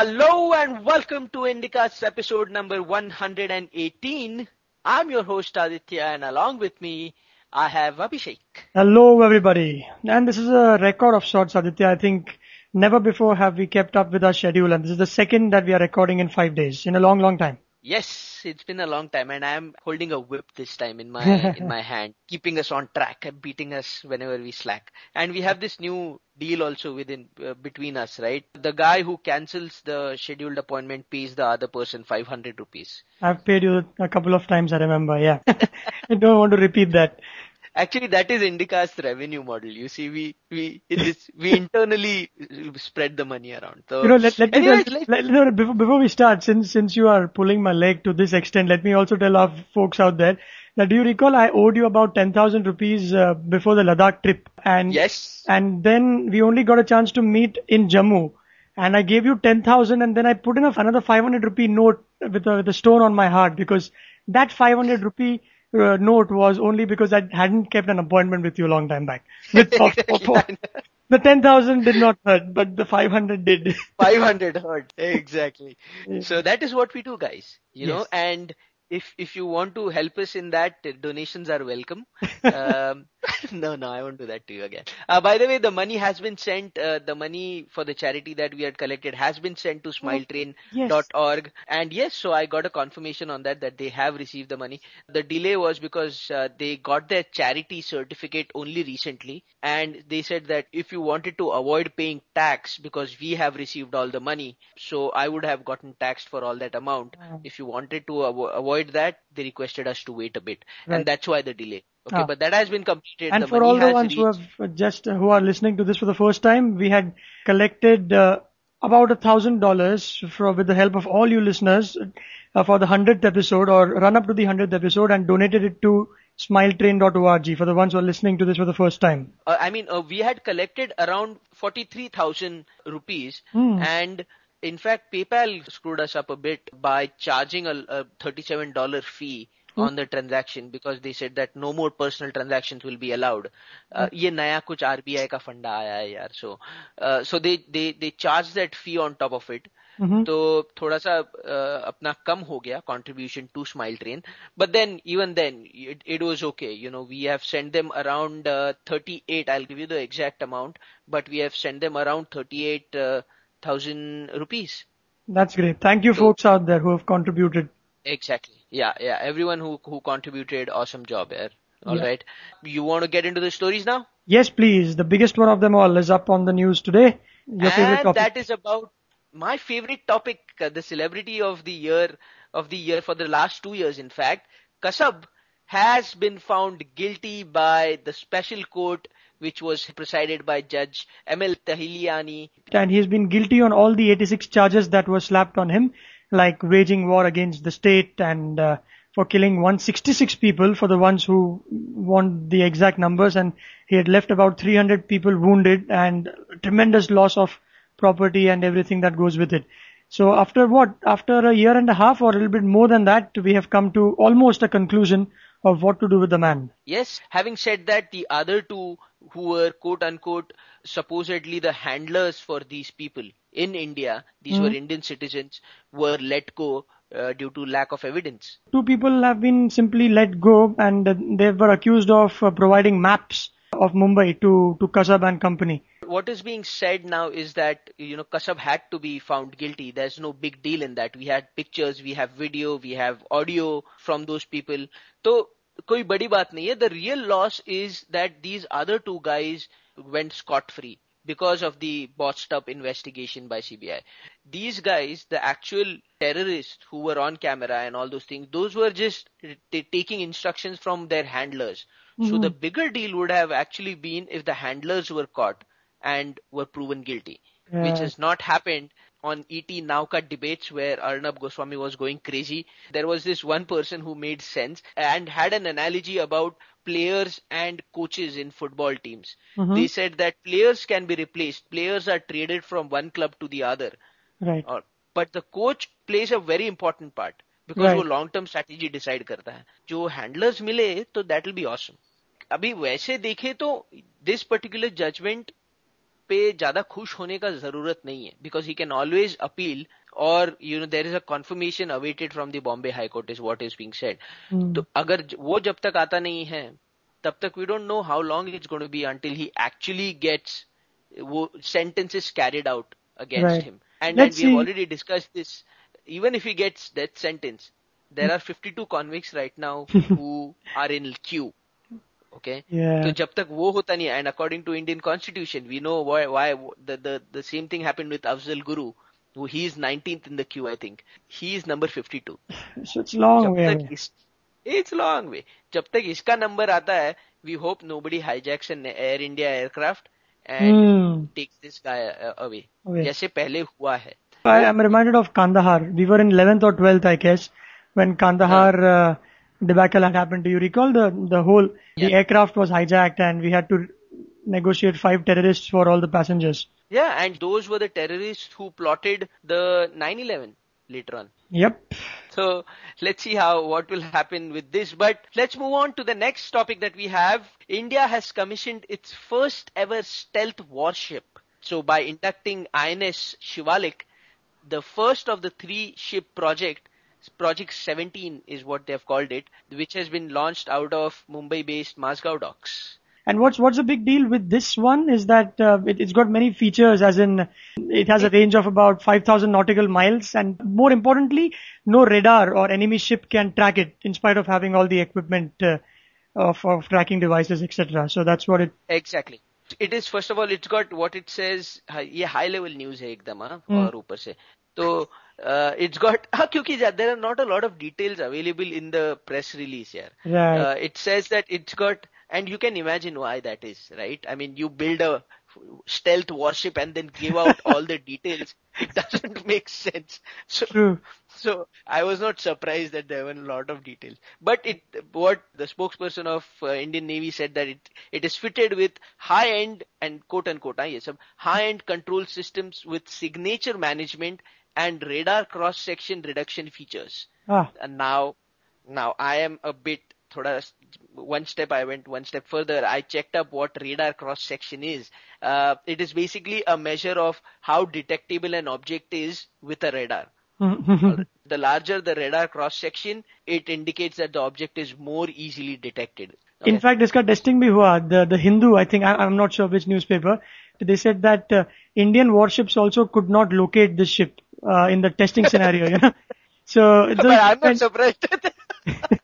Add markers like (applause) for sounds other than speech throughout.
Hello and welcome to Indicast episode number 118. I'm your host Aditya and along with me I have Abhishek. Hello everybody. And this is a record of sorts Aditya. I think never before have we kept up with our schedule and this is the second that we are recording in five days in a long long time. Yes, it's been a long time and I'm holding a whip this time in my (laughs) in my hand, keeping us on track and beating us whenever we slack. And we have this new deal also within uh, between us, right? The guy who cancels the scheduled appointment pays the other person 500 rupees. I've paid you a couple of times, I remember, yeah. (laughs) I don't want to repeat that. Actually, that is Indicast's revenue model. You see, we we this, we internally spread the money around. So, you know, let, let me tell, let, no, before, before we start, since since you are pulling my leg to this extent, let me also tell our folks out there that do you recall I owed you about ten thousand rupees uh, before the Ladakh trip, and yes, and then we only got a chance to meet in Jammu, and I gave you ten thousand, and then I put in a, another five hundred rupee note with a, with a stone on my heart because that five hundred rupee uh, note was only because I hadn't kept an appointment with you a long time back. With the (laughs) 10,000 did not hurt, but the 500 did. 500 hurt. (laughs) Exactly. So that is what we do, guys. You yes. know, and if if you want to help us in that, donations are welcome. (laughs) um, (laughs) no, no, I won't do that to you again. Uh, by the way, the money has been sent. Uh, the money for the charity that we had collected has been sent to smiletrain.org. Yes. And yes, so I got a confirmation on that that they have received the money. The delay was because uh, they got their charity certificate only recently, and they said that if you wanted to avoid paying tax because we have received all the money, so I would have gotten taxed for all that amount. If you wanted to avo- avoid that, they requested us to wait a bit, right. and that's why the delay. Okay, ah. but that has been completed. And the for all the ones reached. who have just uh, who are listening to this for the first time, we had collected uh, about a thousand dollars with the help of all you listeners uh, for the hundredth episode or run up to the hundredth episode and donated it to smiletrain.org for the ones who are listening to this for the first time. Uh, I mean, uh, we had collected around forty-three thousand rupees, hmm. and in fact, PayPal screwed us up a bit by charging a, a $37 fee hmm? on the transaction because they said that no more personal transactions will be allowed. Uh, hmm. ये नया कुछ RBI का फंडा आया है यार so uh, so they they they charge that fee on top of it. Mm-hmm. तो थोड़ा सा uh, अपना कम हो गया contribution to smile train but then even then it was okay you know we have send them around 38 I will give you the exact amount but we have send them around 38 uh, thousand rupees. That's great. Thank you, so, folks out there who have contributed. Exactly. Yeah, yeah. Everyone who who contributed, awesome job there. All yeah. right. You want to get into the stories now? Yes, please. The biggest one of them all is up on the news today. Your and that is about my favorite topic, uh, the celebrity of the year of the year for the last two years, in fact. Kasab has been found guilty by the special court which was presided by Judge M.L. Tahiliani. And he's been guilty on all the 86 charges that were slapped on him like waging war against the state and uh, for killing 166 people for the ones who want the exact numbers and he had left about 300 people wounded and tremendous loss of property and everything that goes with it. So after what? After a year and a half or a little bit more than that, we have come to almost a conclusion of what to do with the man. Yes, having said that, the other two who were quote unquote supposedly the handlers for these people in India, these mm-hmm. were Indian citizens, were let go uh, due to lack of evidence. Two people have been simply let go and they were accused of uh, providing maps of Mumbai to, to Kasab and company. What is being said now is that, you know, Kasab had to be found guilty. There's no big deal in that. We had pictures, we have video, we have audio from those people. So, कोई बड़ी बात नहीं है. The real loss is that these other two guys went scot free because of the botched up investigation by CBI. These guys, the actual terrorists who were on camera and all those things, those were just t- taking instructions from their handlers. Mm-hmm. So the bigger deal would have actually been if the handlers were caught and were proven guilty, yeah. which has not happened on ET Now Cut debates where Arnab Goswami was going crazy. There was this one person who made sense and had an analogy about players and coaches in football teams. Mm-hmm. They said that players can be replaced. Players are traded from one club to the other. Right. Uh, but the coach plays a very important part because right. वो long term strategy decide करता है जो handlers मिले तो that will be awesome अभी वैसे देखे तो दिस पर्टिकुलर जजमेंट पे ज़्यादा खुश होने का ज़रूरत नहीं है because he can always appeal और you know there is a confirmation awaited from the Bombay high court is what is being said तो अगर वो जब तक आता नहीं है तब तक we don't know how long it's gonna be until he actually gets वो sentences carried out against him and and we already discuss this even if he gets death sentence there are fifty two convicts right now who are in queue Okay. Yeah. So जब तक वो होता नहीं है, and according to Indian constitution, we know why why the the the same thing happened with Afzal Guru. Who he is 19th in the queue, I think. He is number 52. (laughs) So it's long जब way तक away. इस it's long way जब तक इसका number आता है we hope no buddy हाईजैक्स N air India aircraft and Hmm. Takes this guy away Away. जैसे पहले हुआ है I am reminded of Kandahar. We were in 11th or 12th, I guess, when Kandahar uh, debacle had happened. Do you recall the the whole the aircraft was hijacked and we had to negotiate five terrorists for all the passengers. Yeah, and those were the terrorists who plotted the 9/11 later on. Yep. So let's see how what will happen with this. But let's move on to the next topic that we have. India has commissioned its first ever stealth warship. So by inducting INS Shivalik, the first of the three ship project, Project 17 is what they have called it, which has been launched out of Mumbai-based Mazgaon docks. And what's what's the big deal with this one is that uh, it, it's got many features, as in it has a range of about 5,000 nautical miles, and more importantly, no radar or enemy ship can track it, in spite of having all the equipment uh, of, of tracking devices, etc. So that's what it. Exactly. It is first of all, it's got what it says. ये high level news है एकदम हाँ Hmm. और ऊपर से तो uh, it's got हाँ क्योंकि there are not a lot of details available in the press release here. Right. Uh, it says that it's got and you can imagine why that is, right? I mean, you build a stealth warship and then give out (laughs) all the details. It doesn't make sense. So True. so I was not surprised that there were a lot of details. But it, what the spokesperson of uh, Indian Navy said that it, it is fitted with high-end and quote unquote, ah, yes, some high-end control systems with signature management and radar cross-section reduction features. Ah. And now, now I am a bit, thoda, one step I went one step further. I checked up what radar cross section is. Uh, it is basically a measure of how detectable an object is with a radar. the (laughs) larger the radar cross section, it indicates that the object is more easily detected. In Okay. fact, इसका testing भी हुआ. The the Hindu, I think, I, I'm not sure which newspaper. They said that uh, Indian warships also could not locate this ship uh, in the testing scenario. You know? (laughs) So, but I'm not surprised. (laughs)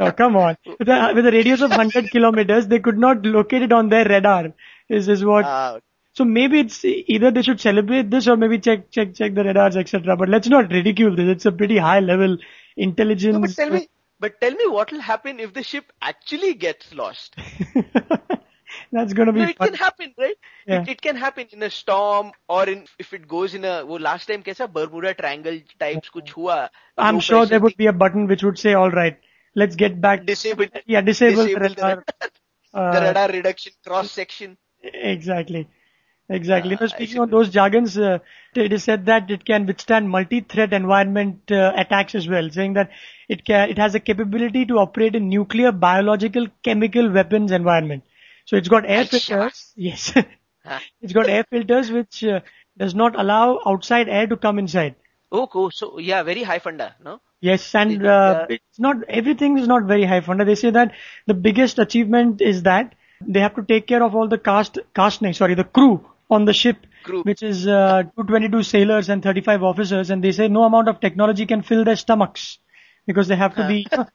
Oh, come on. With a, with a radius of 100 (laughs) kilometers, they could not locate it on their radar, is, is what. Uh, so maybe it's either they should celebrate this or maybe check, check, check the radars, etc. But let's not ridicule this. It's a pretty high level intelligence. No, but tell me, but tell me what will happen if the ship actually gets lost. (laughs) That's gonna be. No, it fun. can happen, right? Yeah. It, it, can happen in a storm or in if it goes in a. Last time, kaisa Bermuda Triangle types oh. kuch hua. I'm sure there would be a button which would say, "All right, let's get back." thing, disable Yeah, disable, disable the radar. (laughs) Uh, the radar reduction cross section. Exactly. Exactly. Uh, speaking of those jargons, uh, it is said that it can withstand multi-threat environment uh, attacks as well, saying that it can, it has a capability to operate in nuclear, biological, chemical weapons environment. So it's got air filters. (laughs) Yes. It's got air filters which uh, does not allow outside air to come inside. Oh, cool. So yeah, very high funda, no? Yes, and uh, uh, it's not everything is not very high funda. They say that the biggest achievement is that they have to take care of all the cast casting, sorry, the crew on the ship, Crew. which is uh, 222 sailors and 35 officers, and they say no amount of technology can fill their stomachs because they have to be (laughs) you know,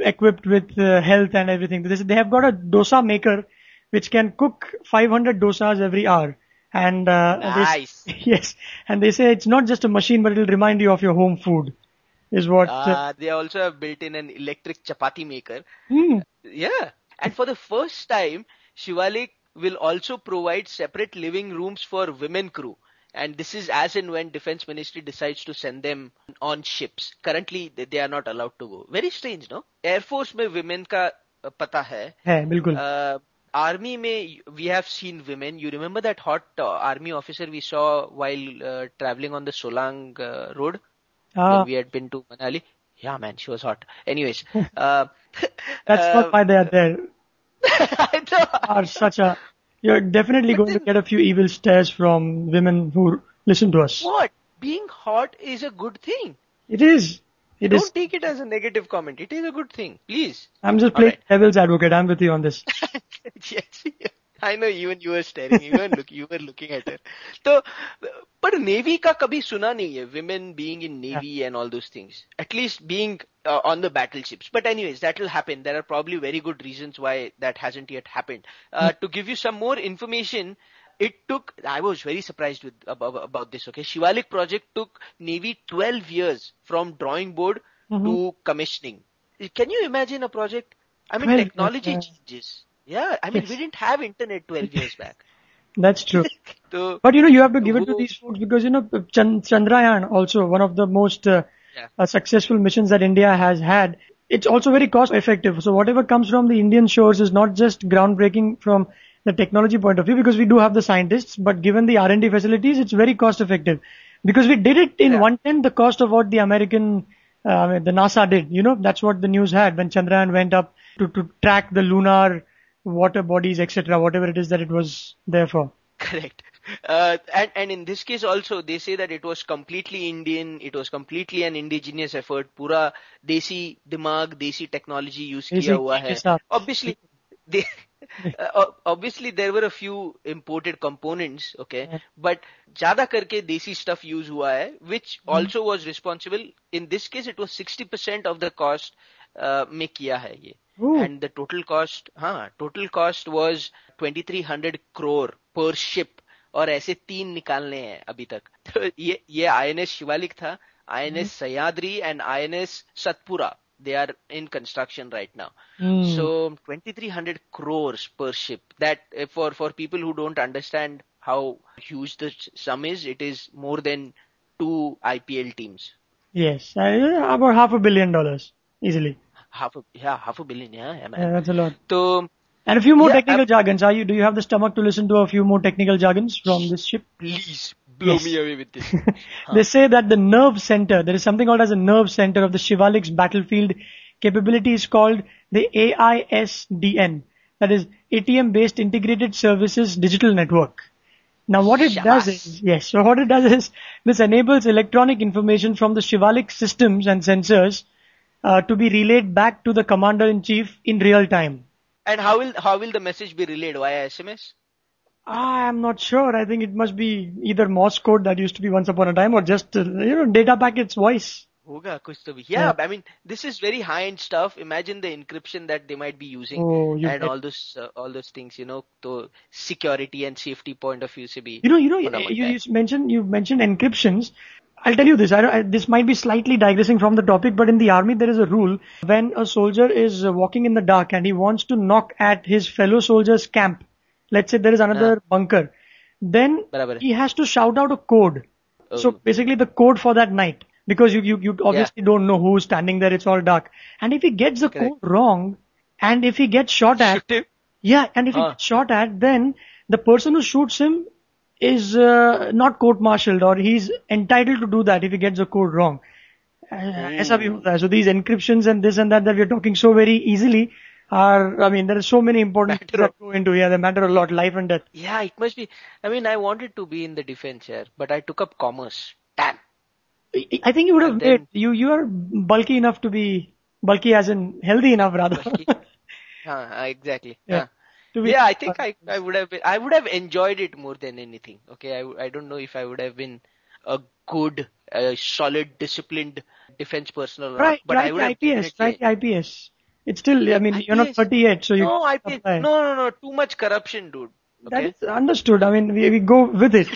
equipped with uh, health and everything. They, say they have got a dosa maker which can cook 500 dosas every hour. And uh, nice. They, (laughs) yes, and they say it's not just a machine, but it'll remind you of your home food. Is what uh, uh, they also have built in an electric chapati maker. Hmm. Yeah, and for the first time, Shivalik will also provide separate living rooms for women crew and this is as and when defense ministry decides to send them on ships currently they are not allowed to go very strange no air force may women ka uh, pata hai hai bilkul uh, army में we have seen women. You remember that hot uh, army officer we saw while uh, traveling on the Solang uh, road? Ah, when we had been to Manali. Yeah, man, she was hot. Anyways, (laughs) uh, (laughs) that's not why they are there. (laughs) Are such a You're definitely going to get a few evil stares from women who listen to us. What? Being hot is a good thing. It is. It Don't is, take it as a negative comment. It is a good thing. Please. I'm just playing right. devil's advocate. I'm with you on this. (laughs) yes, (laughs) I know even you were staring. You were, look, you were looking at her. So, but Navy ka kabhi suna nahi hai. Women being in Navy yeah. and all those things. At least being uh, on the battleships. But anyways, that will happen. There are probably very good reasons why that hasn't yet happened. Uh, hmm. to give you some more information, it took, I was very surprised with about, about this, okay? Shivalik project took Navy 12 years from drawing board to commissioning. Can you imagine a project? I mean, 12 years, technology yeah. changes. Yeah, I mean, Yes. we didn't have internet 12 years (laughs) back. That's true. (laughs) So, But you know, you have to give it to these folks because you know, Chan- Chandrayaan also one of the most uh, Yeah. uh, successful missions that India has had. It's also very cost effective. So whatever comes from the Indian shores is not just groundbreaking from the technology point of view because we do have the scientists, but given the R&D facilities, it's very cost effective because we did it in Yeah. one tenth the cost of what the American, uh, the NASA did. You know, that's what the news had when Chandrayaan went up to, to track the lunar water bodies, etc., whatever it is that it was there for. correct. Uh, and, and in this case also, they say that it was completely Indian, it was completely an indigenous effort, पूरा देसी दिमाग, देसी technology use देसी किया हुआ के है. साथ. Obviously, they, uh, obviously there were a few imported components, okay, Yeah. but ज़्यादा करके देसी stuff use हुआ है, which Hmm. also was responsible. In this case, it was 60% of the cost uh, में किया है ये. Ooh. And the total cost, हाँ, total cost was 2300 crore per ship. और ऐसे तीन निकालने हैं अभी तक तो ये ये आईएनएस शिवालिक था INS Sahyadri and INS Satpura they are in construction right now Hmm. so 2300 crores per ship that uh, for for people who don't understand how huge the sum is it is more than two IPL teams Yes, uh, about half a billion dollars easily. half a yeah half a billion yeah, yeah man. Yeah, that's a lot. so And a few more Yeah, technical ab- jargons. Are you? Do you have the stomach to listen to a few more technical jargons from this ship? please blow Yes. me away with this (laughs) They say that the nerve center, there is something called as a nerve center of the Shivalik's battlefield capability is called the AISDN. That is ATM based integrated services digital network. Now what it does is, yes, so what it does is this enables electronic information from the Shivalik systems and sensors uh, to be relayed back to the commander in chief in real time. and how will how will the message be relayed via SMS Ah, I'm not sure. I think it must be either Morse code that used to be once upon a time or just, uh, you know, data packets voice. Hoga, to. Yeah, I mean, this is very high-end stuff. Imagine the encryption that they might be using oh, and all those uh, all those things, you know, to security and safety point of view. Be you know, you know, you, you mentioned you mentioned encryptions. I'll tell you this. I, I, this might be slightly digressing from the topic, but in the army there is a rule when a soldier is walking in the dark and he wants to knock at his fellow soldier's camp let's say there is another uh, bunker, then Barabar. he has to shout out a code. Oh. So basically the code for that night, because you, you, you obviously yeah. don't know who's standing there. It's all dark. And if he gets the Correct. code wrong and if he gets shot at, yeah, and if uh. he ah. gets shot at, then the person who shoots him is uh, not court-martialed or he's entitled to do that if he gets the code wrong. Mm. So these encryptions and this and that that we're talking so very easily, are, I mean, there are so many important things Matter that go into here. They matter a lot, life and death. Yeah, it must be. I mean, I wanted to be in the defense here, but I took up commerce. Damn. I I think you would have then- you, you are bulky enough to be, bulky as in healthy enough rather. (laughs) Uh, exactly. Yeah. Be, Yeah, I think I, I would have been, I would have enjoyed it more than anything. Okay, I, w- I don't know if I would have been a good, uh, solid, disciplined defense personnel or Right, not, but I right, would have IPS, right, IPS. It's still, I mean, you're not IPS. 30 yet, so you No, I can think apply. no, no, no, too much corruption, dude. That Okay. is understood. I mean, we, we go with it.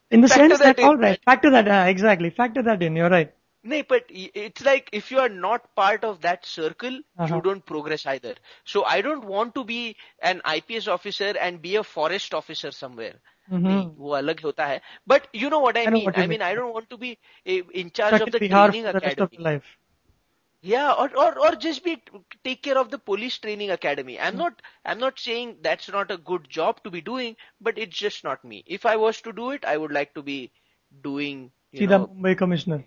(laughs) In the Factor sense that, in, all right, factor that, uh, exactly, factor that in, you're right. No, but i- it's like if you are not part of that circle, Uh-huh. you don't progress either. So I don't want to be an IPS officer and be a forest officer somewhere. Mhm. नहीं, वो अलग होता है. But you know what I, I know mean. what you I mean, mean. I don't want to be a, Yeah, or, or or just be take care of the police training academy. Hmm. I'm not I'm not saying that's not a good job to be doing, but it's just not me. If I was to do it, I would like to be doing you See the. Mumbai commissioner.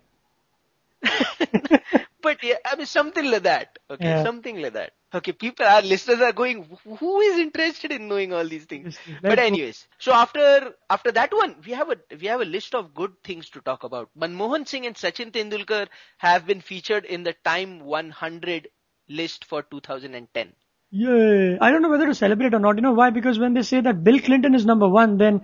(laughs) but yeah, I mean something like that. Okay, Yeah. something like that. Okay, people, our listeners are going, who is interested in knowing all these things? But anyways, so after, after that one, we have a, we have a list of good things to talk about. Manmohan Singh and Sachin Tendulkar have been featured in the Time 100 list for 2010. Yeah, I don't know whether to celebrate or not. You know why? Because when they say that Bill Clinton is number one, then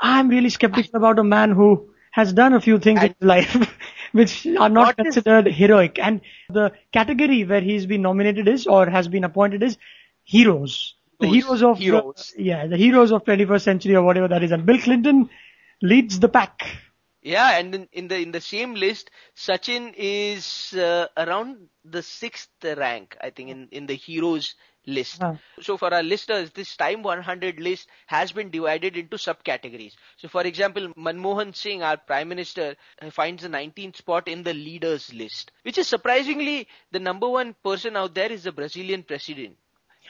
I'm really skeptical about a man who has done a few things and, in his life (laughs) which are not considered is, heroic. And the category where he's been nominated is or has been appointed is heroes. The heroes of heroes. The, yeah, the heroes of 21st century or whatever that is. And Bill Clinton leads the pack. Yeah, and in, in the in the same list, Sachin is uh, around the sixth rank, I think, in in the heroes list. Uh-huh. So for our listeners, this Time 100 list has been divided into subcategories. So for example, Manmohan Singh, our Prime Minister, uh, finds the 19th spot in the leaders list, which is surprisingly the number one person out there is the Brazilian president.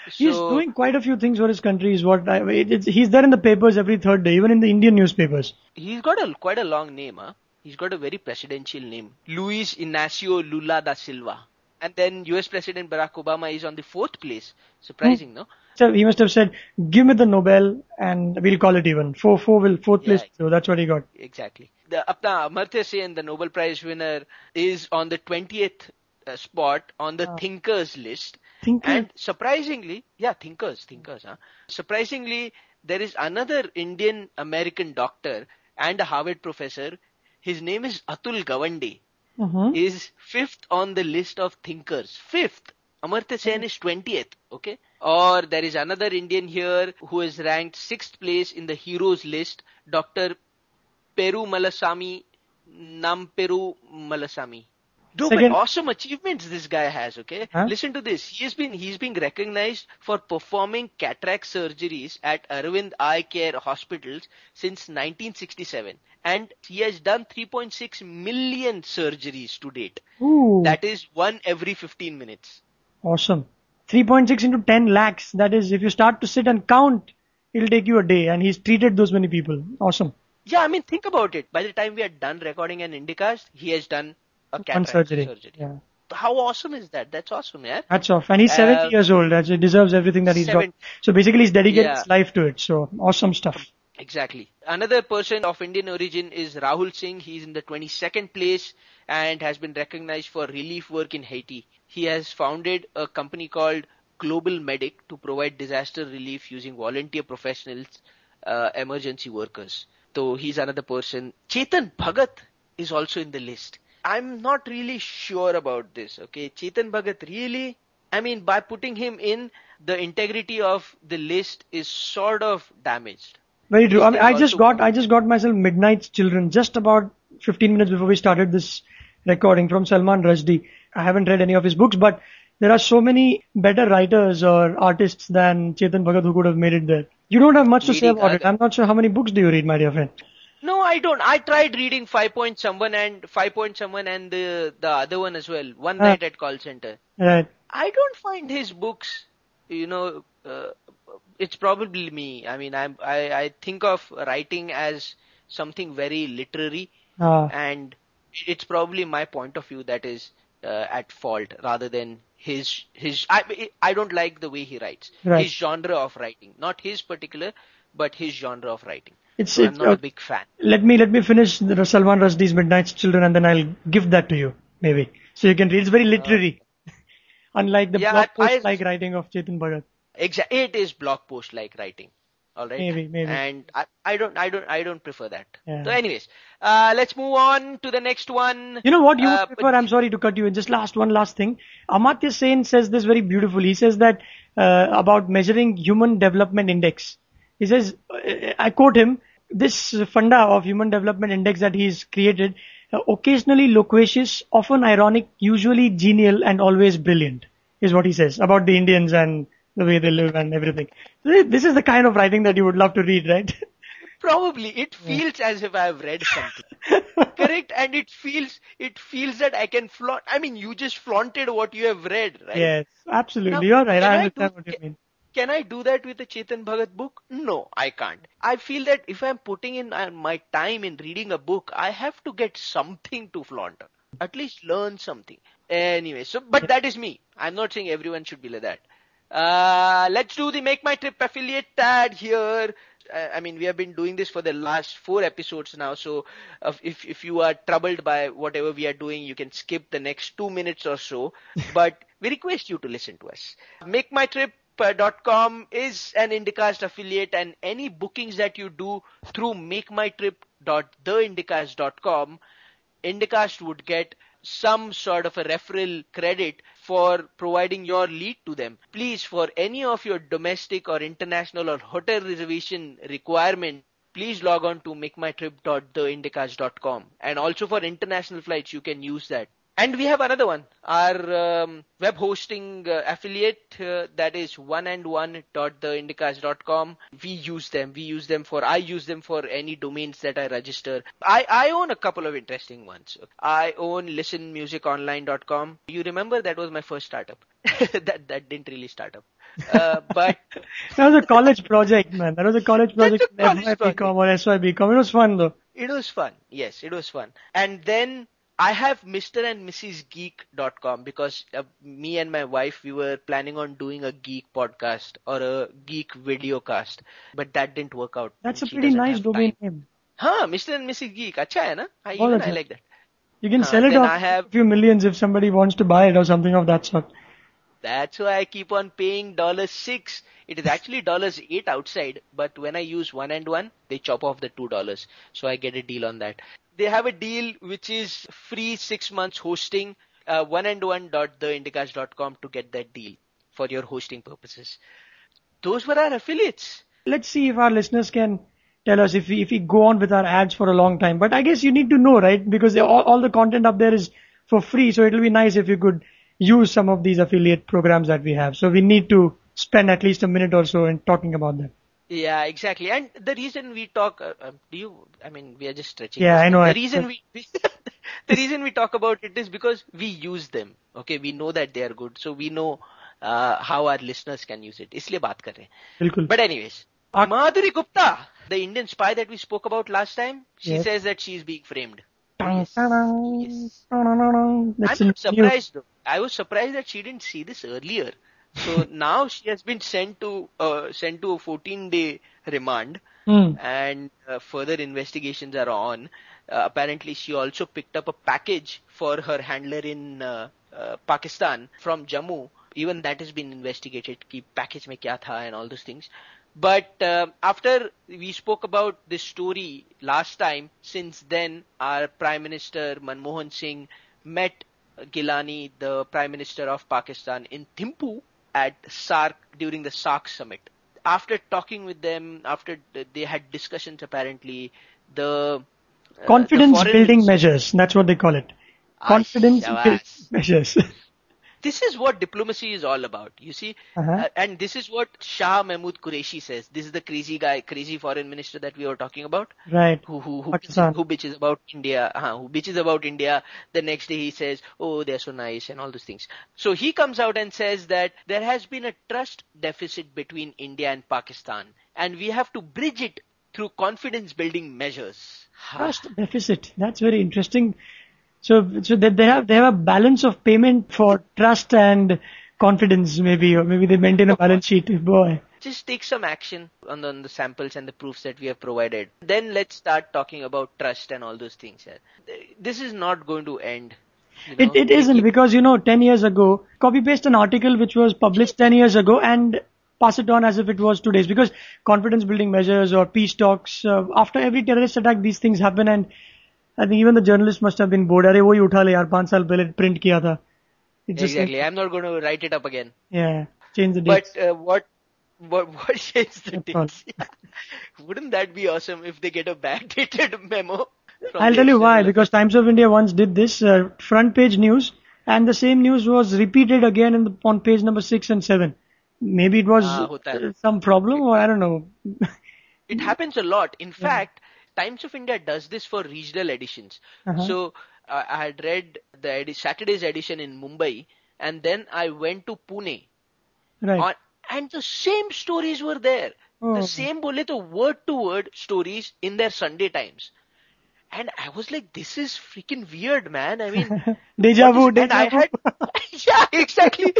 So, he's doing quite a few things for his country. Is what I, he's there in the papers every third day, even in the Indian newspapers. He's got a quite a long name, huh? He's got a very presidential name, Luis Inacio Lula da Silva and then US President Barack Obama is on the fourth place. Surprising, hmm. no? So he must have said, "Give me the Nobel, and we'll call it even." Four, four will fourth yeah, place. So that's what he got. Exactly. The Apna Amartya Sen, the Nobel Prize winner, is on the twentieth spot on the ah. thinkers list. Thinkers. And surprisingly, yeah, thinkers, thinkers. Huh? Surprisingly, there is another Indian American doctor and a Harvard professor. His name is Atul Gawande mm-hmm. is fifth on the list of thinkers. Fifth. Amartya Sen is 20th, okay? Or there is another Indian here who is ranked sixth place in the heroes list, Dr. Perumalsamy, Namperu Malasamy. No, Second. but awesome achievements this guy has, okay? Huh? Listen to this. He has been, he's being recognized for performing cataract surgeries at Aravind Eye Care hospitals since 1967. And he has done 3.6 million surgeries to date. Ooh. That is one every 15 minutes. Awesome. 3.6 into 10 lakhs. That is, if you start to sit and count, it'll take you a day. And he's treated those many people. Awesome. Yeah, I mean, think about it. By the time we are done recording an Indicast, he has done a cataract surgery. surgery. Yeah. How awesome is that? That's awesome, yeah. That's off. And he's uh, 70 years old. He deserves everything that he's got. So basically he's dedicated yeah. his life to it. So awesome stuff. Exactly. Another person of Indian origin is Rahul Singh. He's in the 22nd place and has been recognized for relief work in Haiti. He has founded a company called Global Medic to provide disaster relief using volunteer professionals, uh, emergency workers. So he's another person. Chetan Bhagat is also in the list. I'm not really sure about this. Okay, Chetan Bhagat really, I mean, by putting him in, the integrity of the list is sort of damaged. Very true. I, mean, I just got, I just got myself Midnight's Children just about 15 minutes before we started this recording from Salman Rushdie. I haven't read any of his books, but there are so many better writers or artists than Chetan Bhagat who could have made it there. You don't have much to say about it. I'm not sure how many books do you read, my dear friend. No, I don't. I tried reading Five Point Someone and Five Point Someone and the the other one as well. One night at call center. Right. I don't find his books. You know, uh, it's probably me. I mean, I'm I I think of writing as something very literary, uh, and it's probably my point of view that is uh, at fault rather than his his. I I don't like the way he writes. Right. His genre of writing, not his particular, but his genre of writing. It's, so I'm not uh, a big fan. Let me let me finish the Salman Rushdie's Midnight's Children, and then I'll give that to you, maybe, so you can read. It's very literary, uh, (laughs) unlike the yeah, blog post like writing of Chetan Bhagat. Exactly, it is blog post like writing. All right. Maybe, maybe. And I, I don't, I don't, I don't prefer that. Yeah. So, anyways, uh, let's move on to the next one. You know what you uh, prefer? I'm sorry to cut you in. Just last one, last thing. Amartya Sen says this very beautifully. He says that uh, about measuring human development index. He says, uh, I quote him, this funda of human development index that he's created, uh, occasionally loquacious, often ironic, usually genial, and always brilliant, is what he says about the Indians and the way they live and everything. This is the kind of writing that you would love to read, right? (laughs) Probably. It feels yeah. as if I have read something. (laughs) Correct? And it feels, it feels that I can flaunt, I mean, you just flaunted what you have read, right? Yes, absolutely. Now, You're right. I understand do, what you mean. Can I do that with a Chetan Bhagat book? No, I can't. I feel that if I'm putting in uh, my time in reading a book, I have to get something to flaunt. At least learn something. Anyway, so, but that is me. I'm not saying everyone should be like that. Uh, let's do the Make My Trip affiliate tag here. Uh, I mean, we have been doing this for the last four episodes now. So, uh, if if you are troubled by whatever we are doing, you can skip the next two minutes or so. but we request you to listen to us. Make My Trip com is an Indicast affiliate and any bookings that you do through makemytrip.theindicast.com, Indicast would get some sort of a referral credit for providing your lead to them. Please, for any of your domestic or international or hotel reservation requirement, please log on to makemytrip.theindicast.com. And also for international flights, you can use that. And we have another one, our um, web hosting uh, affiliate uh, that is one and one dot theindicast.com. We use them. We use them for, I use them for any domains that I register. I, I own a couple of interesting ones. I own listenmusiconline.com. You remember that was my first startup. (laughs) that, that didn't really start up. Uh, but (laughs) that was a college project, man. That was a college project. College FYBCom or SYBCom. It was fun though. It was fun. Yes, it was fun. And then I have Mr. and Mrs. Geek.com because uh, me and my wife, we were planning on doing a geek podcast or a geek video cast, but that didn't work out. That's a pretty nice domain time. name. Huh, Mr. and Mrs. Geek. Acha hai na? I, even I like that. You can sell it off I have, a few millions if somebody wants to buy it or something of that sort. That's why I keep on paying dollar six. It is actually dollars eight outside, but when I use one and one, they chop off the two dollars. So I get a deal on that they have a deal which is free six months hosting. Uh, one and one dot to get that deal for your hosting purposes. Those were our affiliates. Let's see if our listeners can tell us if we if we go on with our ads for a long time. But I guess you need to know, right? Because all, all the content up there is for free, so it'll be nice if you could use some of these affiliate programs that we have. So we need to spend at least a minute or so in talking about them. Yeah, exactly. And the reason we talk, uh, um, do you? I mean, we are just stretching. Yeah, I know. The reason we, (laughs) we the reason we talk about it is because we use them. Okay, we know that they are good, so we know uh, how our listeners can use it. इसलिए बात कर रहे हैं. But anyways, uh, Madhuri Gupta, the Indian spy that we spoke about last time, she yes. says that she is being framed. Yes. yes. I'm surprised. Though. I was surprised that she didn't see this earlier. So (laughs) now she has been sent to uh, sent to a 14 day remand, mm. and uh, further investigations are on. Uh, apparently, she also picked up a package for her handler in uh, uh, Pakistan from Jammu. Even that has been investigated. Ki package mein kya tha and all those things. But uh, after we spoke about this story last time, since then our Prime Minister Manmohan Singh met Gilani, the Prime Minister of Pakistan, in Thimphu at SAARC during the SAARC summit. After talking with them, after they had discussions apparently, the uh, confidence the building measures, that's what they call it. Confidence building measures. (laughs) this is what diplomacy is all about. You see, uh-huh. uh, and this is what Shah Mahmood Qureshi says. This is the crazy guy, crazy foreign minister that we were talking about. Right. Who who who, bitches, who bitches about India? Uh, who bitches about India? The next day he says, "Oh, they're so nice" and all those things. So he comes out and says that there has been a trust deficit between India and Pakistan, and we have to bridge it through confidence building measures. Trust deficit. That's very interesting. So, so they, they have they have a balance of payment for trust and confidence, maybe, or maybe they maintain a balance sheet. Boy, just take some action on the, on the samples and the proofs that we have provided. Then let's start talking about trust and all those things. This is not going to end. You know? It it isn't because you know, ten years ago, copy paste an article which was published ten years ago and pass it on as if it was today's because confidence building measures or peace talks uh, after every terrorist attack these things happen and I think even the journalist must have been bored. अरे वही उठा ले यार पांच साल पहले print किया था. Exactly. I'm not going to write it up again. Yeah. Change the dates. But uh, what what what change the dates? (laughs) Wouldn't that be awesome if they get a backdated (laughs) memo? I'll tell you why. Because Times of India once did this uh, front page news, and the same news was repeated again in the, on page number six and seven. Maybe it was ah, some problem, or I don't know. it happens a lot. In yeah. (laughs) fact, Times of India does this for regional editions. Uh-huh. So uh, I had read the edi- Saturday's edition in Mumbai, and then I went to Pune. Right. On, and the same stories were there. Oh. The same bole the word to word stories in their Sunday Times. And I was like, this is freaking weird, man. I mean, (laughs) deja vu, deja I had, (laughs) yeah, exactly.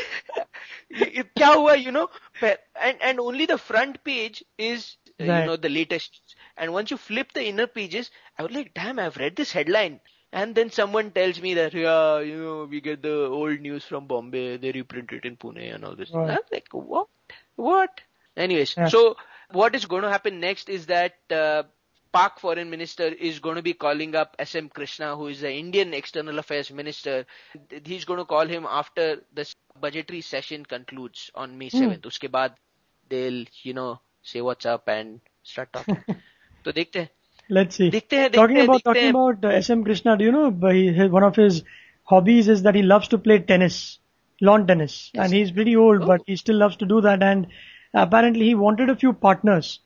(laughs) Kya hua, you know? And, and only the front page is right. you know the latest and once you flip the inner pages i was like damn i've read this headline and then someone tells me that yeah you know we get the old news from bombay they reprint it in pune and all this right. i'm like what what anyways yeah. so what is going to happen next is that uh, Pak Foreign Minister is going to be calling up SM Krishna, who is the Indian External Affairs Minister. He's going to call him after this budgetary session concludes on May hmm. 7th. Mm. Uske baad, they'll, you know, say what's up and start talking. (laughs) तो देखते हैं Let's see. देखते हैं talking देखते हैं about देखते talking हैं about uh, SM Krishna, do you know by his, one of his hobbies is that he loves to play tennis, lawn tennis, Yes. and he's pretty old, Oh. but he still loves to do that. And apparently, he wanted a few partners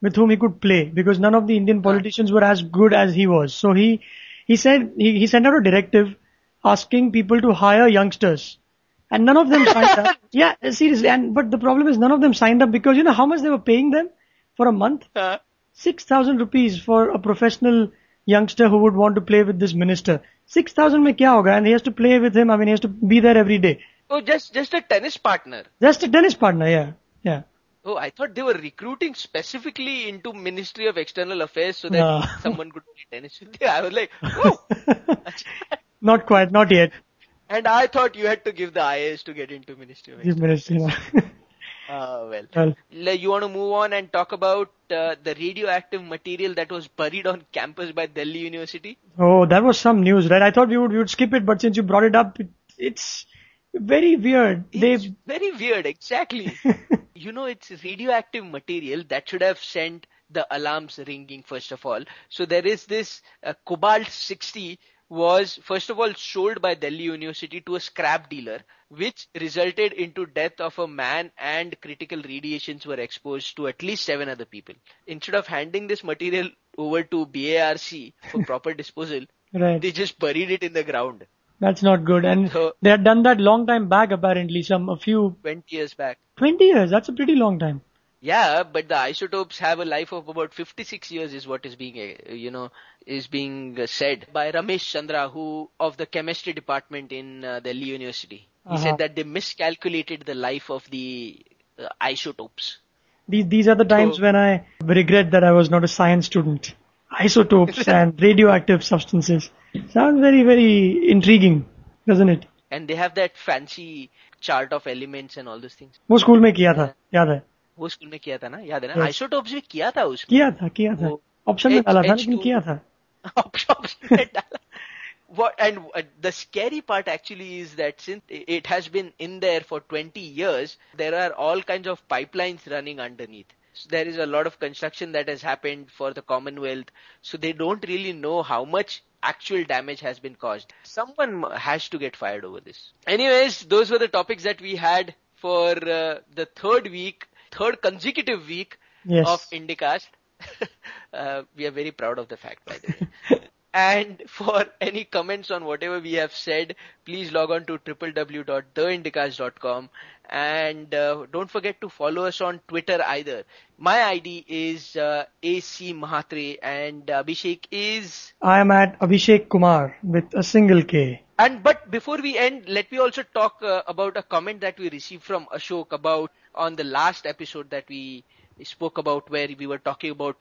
with whom he could play because none of the Indian politicians were as good as he was. So he he said he, he sent out a directive asking people to hire youngsters. and none of them (laughs) signed up. Yeah, seriously. And but the problem is none of them signed up because you know how much they were paying them for a month? Uh. हाँ, 6,000 rupees for a professional youngster who would want to play with this minister. 6,000 mein kya hoga? And he has to play with him. I mean, he has to be there every day. oh just just a tennis partner Just a tennis partner, yeah. Yeah. oh I thought they were recruiting specifically into Ministry of External Affairs so that No. someone could play tennis with you I was like oh (laughs) (laughs) not quite, not yet. And I thought you had to give the IAS to get into Ministry of minister, (laughs) you. Ah, well. well, You want to move on and talk about uh, the radioactive material that was buried on campus by Delhi University? oh, that was some news, right? I thought we would, we would skip it, but since you brought it up, it, it's very weird. It's They, very weird, exactly. (laughs) you know, it's radioactive material that should have sent the alarms ringing first of all. So there is this uh, cobalt 60 was first of all sold by Delhi University to a scrap dealer, which resulted into death of a man and critical radiations were exposed to at least seven other people. Instead of handing this material over to BARC for (laughs) proper disposal, right. they just buried it in the ground That's not good. And So- they had done that long time back, apparently, some, a few, 20 years back. 20 years. That's a pretty long time. Yeah, but the isotopes have a life of about 56 years is what is being, uh, you know, is being uh, said by Ramesh Chandra, who, of the chemistry department in uh, Delhi University. He Uh-huh. said that they miscalculated the life of the uh, isotopes. These these are the times So- when I regret that I was not a science student. Isotopes (laughs) and radioactive substances sound very very intriguing, doesn't it? And they have that fancy chart of elements and all those things. वो school में किया था याद है वो school में किया था ना याद है ना Yes. आइसोटोप्स भी किया था उसमें किया था किया था वो ऑप्शन में H- डाला था H2 लेकिन किया था option (laughs) में डाला. What and uh, the scary part actually is that since it has been in there for 20 years, there are all kinds of pipelines running underneath. So there is a lot of construction that has happened for the Commonwealth, so they don't really know how much actual damage has been caused. Someone has to get fired over this. Anyways, those were the topics that we had for uh, the third week, third consecutive week Yes. of Indicast. (laughs) uh, we are very proud of the fact, by the way. (laughs) and for any comments on whatever we have said, please log on to www.theindicast.com and uh, don't forget to follow us on Twitter either. My ID is uh, AC Mahatre and Abhishek is I am at Abhishek Kumar with a single K. and but before we end, let me also talk uh, about a comment that we received from Ashok about on the last episode that we spoke about where we were talking about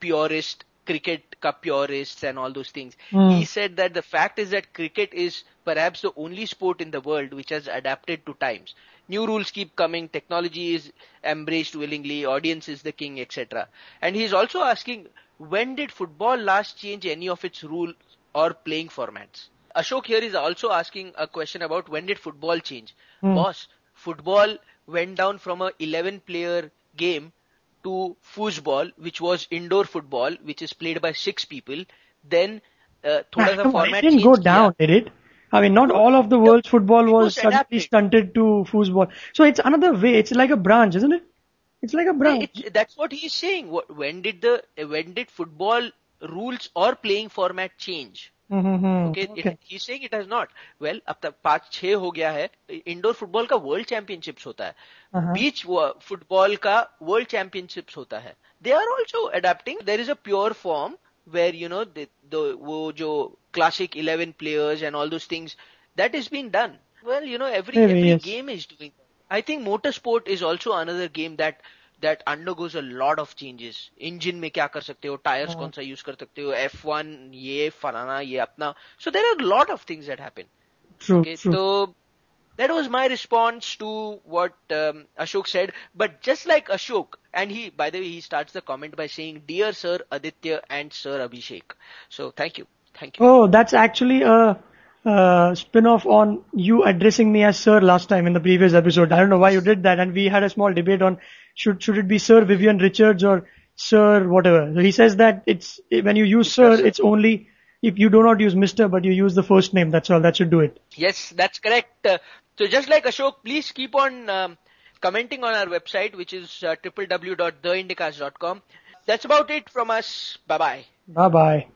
purist cricket ka purists and all those things. Hmm. He said that the fact is that cricket is perhaps the only sport in the world which has adapted to times. New rules keep coming, technology is embraced willingly, audience is the king, etc. And he's also asking, when did football last change any of its rules or playing formats? Ashok here is also asking a question about when did football change? Hmm. Boss, football went down from a 11 player game to foosball, which was indoor football, which is played by six people. Then uh, thoda No, format it didn't go down, किया. did it? I mean, not all of the world's football was was suddenly stunted to foosball. So it's another way. It's like a branch, isn't it? It's like a branch. It, that's what he's saying. What, when did the when did football rules or playing format change? He saying it has not well अब तक पाँच छह हो गया है indoor football का world championships होता है। uh-huh. बीच फुटबॉल का वर्ल्ड चैंपियनशिप्स होता है। They are also adapting there is a pure form where you know वो जो classic eleven players and all those things that is been done well you know every every game is doing I think motor sport is also another game that another game that that undergoes a lot of changes engine में क्या कर सकते हो tyres हाँ. कौन सा use कर सकते हो F1 ये फलाना ये अपना so there are a lot of things that happen True, Okay, true. so that was my response to what um, Ashok said. But just like Ashok, and he, by the way, he starts the comment by saying, "Dear Sir Aditya and Sir Abhishek." So thank you, thank you. Oh, that's actually a, uh spin-off on you addressing me as sir last time in the previous episode. I don't know why you did that, and we had a small debate on should should it be Sir Vivian Richards or Sir whatever. So he says that it's when you use Sir, it's only if you do not use Mister, but you use the first name. That's all. That should do it. Yes, that's correct. Uh, so just like Ashok, please keep on um, commenting on our website, which is uh, www.theindicast.com. That's about it from us. Bye bye. Bye bye.